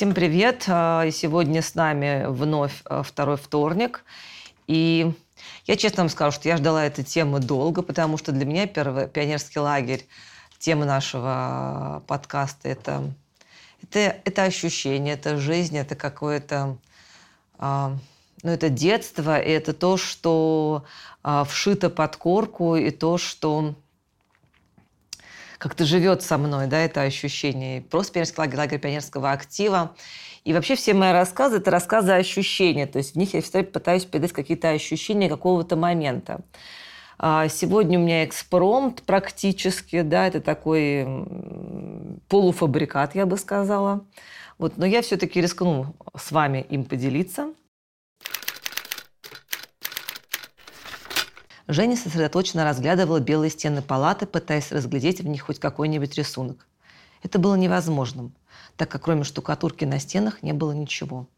Всем привет! А, сегодня с нами вновь а, второй вторник. И я честно вам скажу, что я ждала этой темы долго, потому что для меня первый пионерский лагерь, тема нашего подкаста – это, это, это ощущение, это жизнь, это какое-то а, ну, это детство, и это то, что вшито под корку, и то, что как-то живет со мной, да, это ощущение. Просто пионерский лагерь, лагерь пионерского актива. И вообще все мои рассказы – это рассказы ощущения. То есть в них я всегда пытаюсь передать какие-то ощущения какого-то момента. А, сегодня у меня экспромт практически, да, это такой полуфабрикат, я бы сказала. Вот, но я все-таки рискну с вами им поделиться. Женя сосредоточенно разглядывала белые стены палаты, пытаясь разглядеть в них хоть какой-нибудь рисунок. Это было невозможным, так как кроме штукатурки на стенах не было ничего.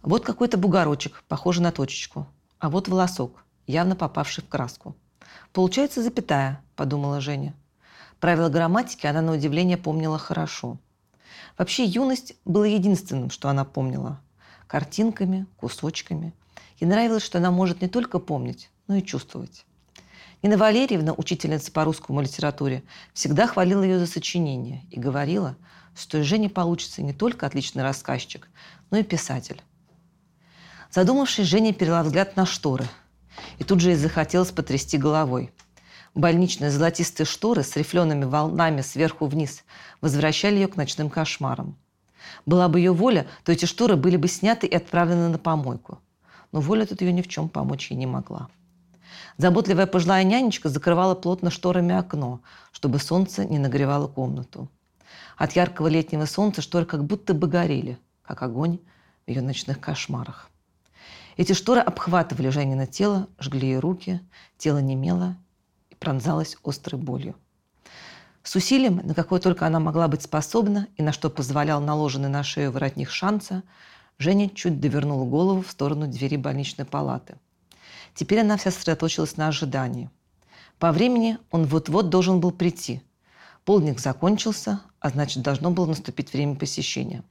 Вот какой-то бугорочек, похожий на точечку. А вот волосок, явно попавший в краску. «Получается запятая», – подумала Женя. Правила грамматики она на удивление помнила хорошо. Вообще юность была единственным, что она помнила. Картинками, кусочками – Ей нравилось, что она может не только помнить, но и чувствовать. Нина Валерьевна, учительница по русскому литературе, всегда хвалила ее за сочинение и говорила, что из Жени получится не только отличный рассказчик, но и писатель. Задумавшись, Женя перела взгляд на шторы. И тут же ей захотелось потрясти головой. Больничные золотистые шторы с рифлеными волнами сверху вниз возвращали ее к ночным кошмарам. Была бы ее воля, то эти шторы были бы сняты и отправлены на помойку но воля тут ее ни в чем помочь ей не могла. Заботливая пожилая нянечка закрывала плотно шторами окно, чтобы солнце не нагревало комнату. От яркого летнего солнца шторы как будто бы горели, как огонь в ее ночных кошмарах. Эти шторы обхватывали Женина тело, жгли ей руки, тело немело и пронзалось острой болью. С усилием, на какое только она могла быть способна и на что позволял наложенный на шею воротник шанса, Женя чуть довернула голову в сторону двери больничной палаты. Теперь она вся сосредоточилась на ожидании. По времени он вот-вот должен был прийти. Полдник закончился, а значит, должно было наступить время посещения.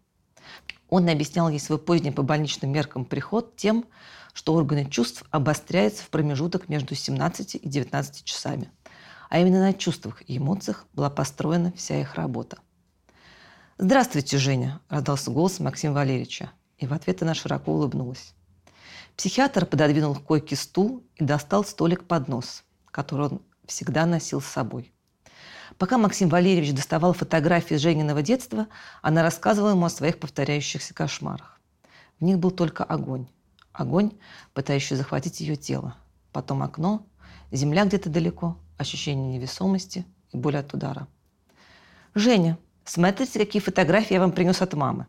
Он объяснял ей свой поздний по больничным меркам приход тем, что органы чувств обостряются в промежуток между 17 и 19 часами. А именно на чувствах и эмоциях была построена вся их работа. «Здравствуйте, Женя!» – раздался голос Максима Валерьевича. И в ответ она широко улыбнулась. Психиатр пододвинул к койке стул и достал столик под нос, который он всегда носил с собой. Пока Максим Валерьевич доставал фотографии Жениного детства, она рассказывала ему о своих повторяющихся кошмарах. В них был только огонь. Огонь, пытающий захватить ее тело. Потом окно, земля где-то далеко, ощущение невесомости и боль от удара. «Женя, смотрите, какие фотографии я вам принес от мамы.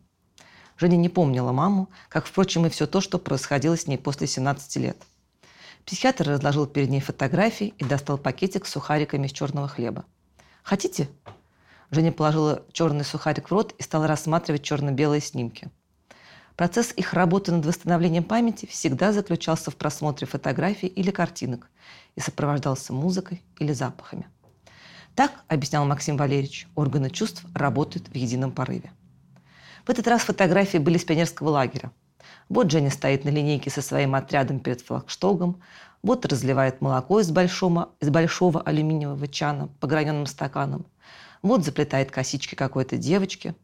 Женя не помнила маму, как, впрочем, и все то, что происходило с ней после 17 лет. Психиатр разложил перед ней фотографии и достал пакетик с сухариками из черного хлеба. «Хотите?» Женя положила черный сухарик в рот и стала рассматривать черно-белые снимки. Процесс их работы над восстановлением памяти всегда заключался в просмотре фотографий или картинок и сопровождался музыкой или запахами. Так, объяснял Максим Валерьевич, органы чувств работают в едином порыве. В этот раз фотографии были с пионерского лагеря. Вот Женя стоит на линейке со своим отрядом перед флагштогом, вот разливает молоко из большого, из большого алюминиевого чана по граненым стаканам, вот заплетает косички какой-то девочки.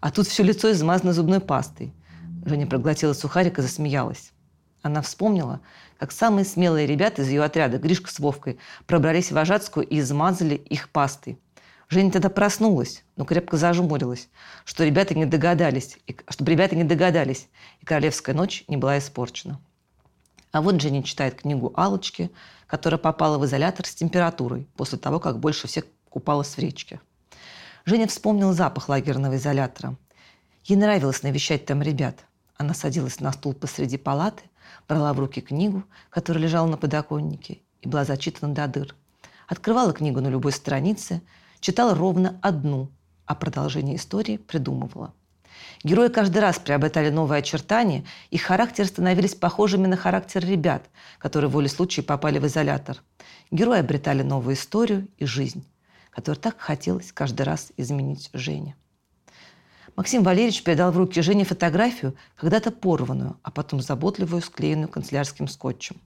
А тут все лицо измазано зубной пастой. Женя проглотила сухарик и засмеялась. Она вспомнила, как самые смелые ребята из ее отряда, Гришка с Вовкой, пробрались в Вожатскую и измазали их пастой – Женя тогда проснулась, но крепко зажмурилась, что ребята не догадались, и, чтобы ребята не догадались, и королевская ночь не была испорчена. А вот Женя читает книгу Алочки, которая попала в изолятор с температурой после того, как больше всех купалась в речке. Женя вспомнила запах лагерного изолятора. Ей нравилось навещать там ребят. Она садилась на стул посреди палаты, брала в руки книгу, которая лежала на подоконнике и была зачитана до дыр. Открывала книгу на любой странице – читала ровно одну, а продолжение истории придумывала. Герои каждый раз приобретали новые очертания, их характеры становились похожими на характер ребят, которые в воле случая попали в изолятор. Герои обретали новую историю и жизнь, которую так хотелось каждый раз изменить Жене. Максим Валерьевич передал в руки Жене фотографию, когда-то порванную, а потом заботливую, склеенную канцелярским скотчем.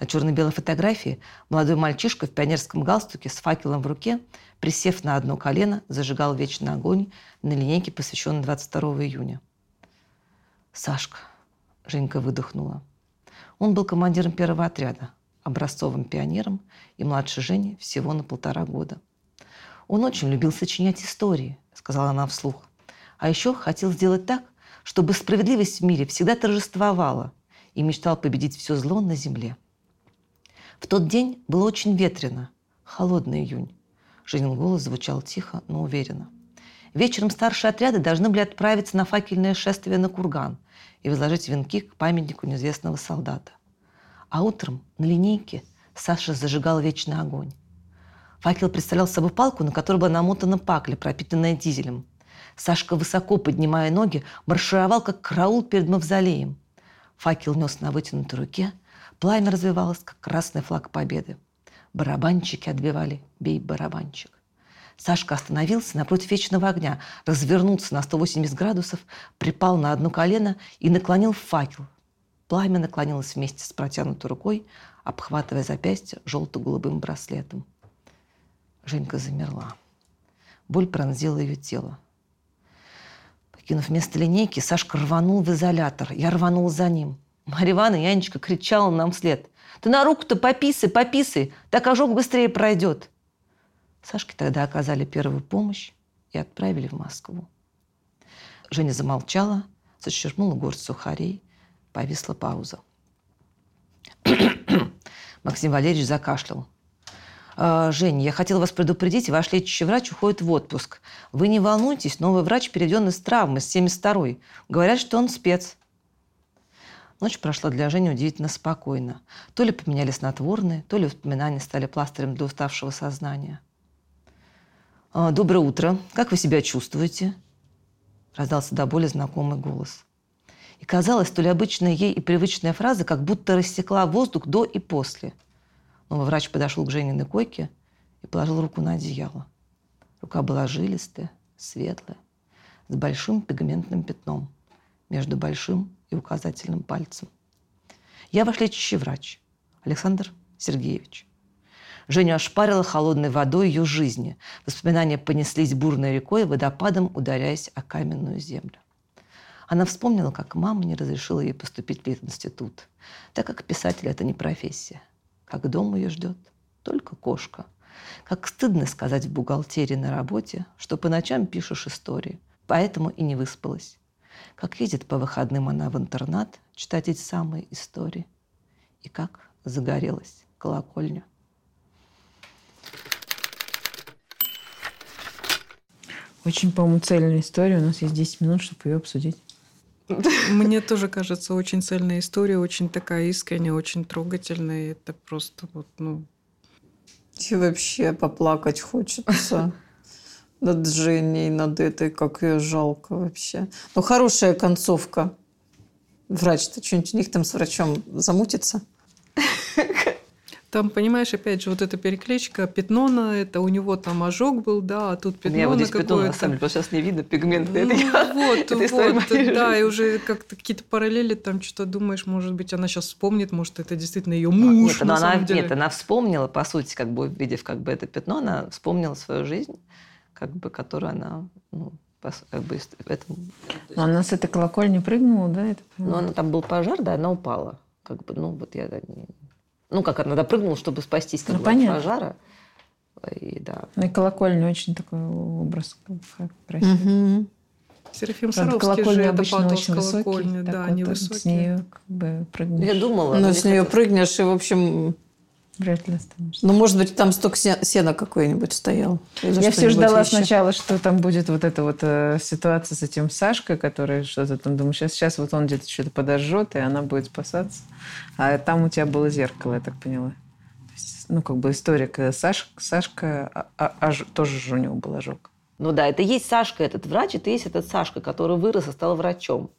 На черно-белой фотографии молодой мальчишка в пионерском галстуке с факелом в руке, присев на одно колено, зажигал вечный огонь на линейке, посвященной 22 июня. «Сашка», – Женька выдохнула. Он был командиром первого отряда, образцовым пионером и младше Жени всего на полтора года. «Он очень любил сочинять истории», – сказала она вслух. «А еще хотел сделать так, чтобы справедливость в мире всегда торжествовала и мечтал победить все зло на земле». В тот день было очень ветрено, холодный июнь. Женин голос звучал тихо, но уверенно. Вечером старшие отряды должны были отправиться на факельное шествие на курган и возложить венки к памятнику неизвестного солдата. А утром на линейке Саша зажигал вечный огонь. Факел представлял собой палку, на которой была намотана пакля, пропитанная дизелем. Сашка, высоко поднимая ноги, маршировал, как караул перед мавзолеем. Факел нес на вытянутой руке – Пламя развивалось, как красный флаг победы. Барабанщики отбивали «Бей барабанщик». Сашка остановился напротив вечного огня, развернулся на 180 градусов, припал на одно колено и наклонил факел. Пламя наклонилось вместе с протянутой рукой, обхватывая запястье желто-голубым браслетом. Женька замерла. Боль пронзила ее тело. Покинув место линейки, Сашка рванул в изолятор. Я рванул за ним. Марья Ивановна Янечка кричала нам вслед. «Ты на руку-то пописай, пописай, так ожог быстрее пройдет». Сашке тогда оказали первую помощь и отправили в Москву. Женя замолчала, зачерпнула горсть сухарей, повисла пауза. Максим Валерьевич закашлял. «А, «Женя, я хотел вас предупредить, ваш лечащий врач уходит в отпуск. Вы не волнуйтесь, новый врач переведен из травмы, с 72-й. Говорят, что он спец. Ночь прошла для Жени удивительно спокойно. То ли поменяли снотворные, то ли воспоминания стали пластырем для уставшего сознания. «А, «Доброе утро. Как вы себя чувствуете?» Раздался до боли знакомый голос. И казалось, то ли обычная ей и привычная фраза как будто рассекла воздух до и после. Новый врач подошел к Жениной койке и положил руку на одеяло. Рука была жилистая, светлая, с большим пигментным пятном между большим и указательным пальцем. Я ваш лечащий врач, Александр Сергеевич. Женю ошпарила холодной водой ее жизни. Воспоминания понеслись бурной рекой, водопадом ударяясь о каменную землю. Она вспомнила, как мама не разрешила ей поступить в институт, так как писатель – это не профессия. Как дом ее ждет только кошка. Как стыдно сказать в бухгалтерии на работе, что по ночам пишешь истории, поэтому и не выспалась как ездит по выходным она в интернат читать эти самые истории, и как загорелась колокольня. Очень, по-моему, цельная история. У нас есть 10 минут, чтобы ее обсудить. Мне тоже кажется, очень цельная история, очень такая искренняя, очень трогательная. Это просто вот, ну... И вообще поплакать хочется над Женей, над этой, как ее жалко вообще. Ну, хорошая концовка. Врач-то что-нибудь у них там с врачом замутится? Там, понимаешь, опять же, вот эта перекличка, пятно на это, у него там ожог был, да, а тут пятно У меня вот на здесь пятно, на самом деле, сейчас не видно пигмент. Ну, это вот, это вот, да, и уже как-то какие-то параллели, там что-то думаешь, может быть, она сейчас вспомнит, может, это действительно ее муж, нет, на она, самом деле. Нет, она вспомнила, по сути, как бы увидев как бы это пятно, она вспомнила свою жизнь как бы, которую она, ну, как бы этом... Но она с этой колокольни прыгнула, да? Это, ну, она там был пожар, да, она упала. Как бы, ну, вот я... Ну, как она допрыгнула, чтобы спастись как ну, бы, понятно. от пожара. И, да. Ну, и колокольня очень такой образ красивый. Угу. Серафим Саровский же это патос колокольни, да, вот невысокий. С нее как бы прыгнешь. Я думала. Ну, с нее прыгнешь, и, в общем, Вряд ли останешься. Ну, может быть, там сток сена какой-нибудь стоял. Я все ждала еще. сначала, что там будет вот эта вот э, ситуация с этим Сашкой, который что-то там, думаю, сейчас, сейчас вот он где-то что-то подожжет, и она будет спасаться. А там у тебя было зеркало, я так поняла. Есть, ну, как бы история, когда Саш, Сашка, а, а, а, тоже же у него был ожог. Ну да, это есть Сашка, этот врач, это есть этот Сашка, который вырос и стал врачом.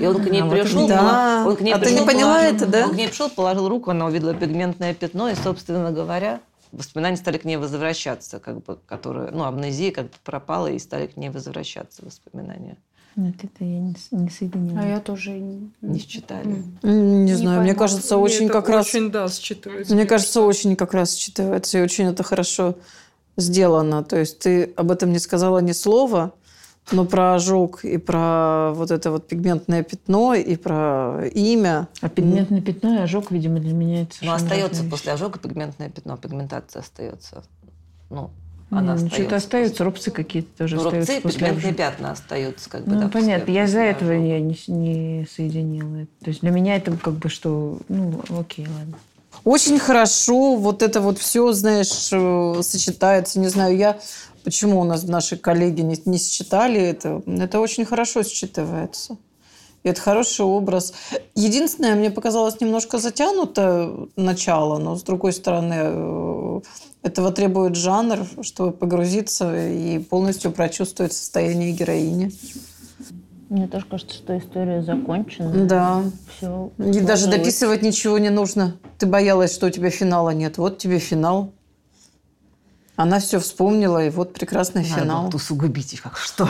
И он к ней а, пришел, вот да. он к ней а пришел, ты не поняла положил, это, да? Он к ней пришел, положил руку, она увидела пигментное пятно, и, собственно говоря, воспоминания стали к ней возвращаться, как бы, которые, ну, амнезия как бы пропала, и стали к ней возвращаться воспоминания. Нет, это я не, не соединила. А я тоже не, Не считали. Не Не знаю, мне поймала. кажется, Мне очень как раз... Очень, да, считывается. Мне кажется, очень как раз считывается, и очень это хорошо сделано. То есть ты об этом не сказала ни слова, но про ожог и про вот это вот пигментное пятно, и про имя. А пигментное пятно и ожог, видимо, для меня это совершенно остается после ожога пигментное пятно, пигментация остается. Ну, она ну, остается. Что-то остается, рубцы какие-то тоже Ну, остаются рубцы, после пигментные ожога. пятна остаются. Как бы, Ну, да, после- понятно. Я из-за этого я не, не соединила. То есть для меня это как бы что... Ну, окей, ладно. Очень хорошо вот это вот все, знаешь, э, сочетается. Не знаю, я... Почему у нас наши коллеги не, не считали это? Это очень хорошо считывается. И это хороший образ. Единственное, мне показалось немножко затянуто начало, но с другой стороны, э, этого требует жанр, чтобы погрузиться и полностью прочувствовать состояние героини. Мне тоже кажется, что история закончена. Да. Все. И даже дописывать ничего не нужно. Ты боялась, что у тебя финала нет. Вот тебе финал. Она все вспомнила, и вот прекрасный Надо финал. было усугубить их, как что.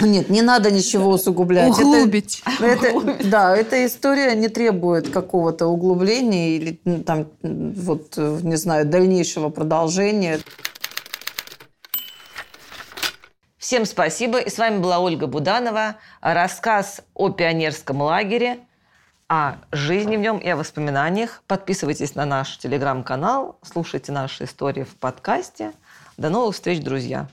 Нет, не надо ничего усугублять. Это- Углубить. Это, да, эта история не требует какого-то углубления или м, там, вот, э, не знаю, дальнейшего продолжения. Всем спасибо. И с вами была Ольга Буданова. Рассказ о пионерском лагере, о жизни в нем и о воспоминаниях. Подписывайтесь на наш телеграм-канал, слушайте наши истории в подкасте. До новых встреч, друзья!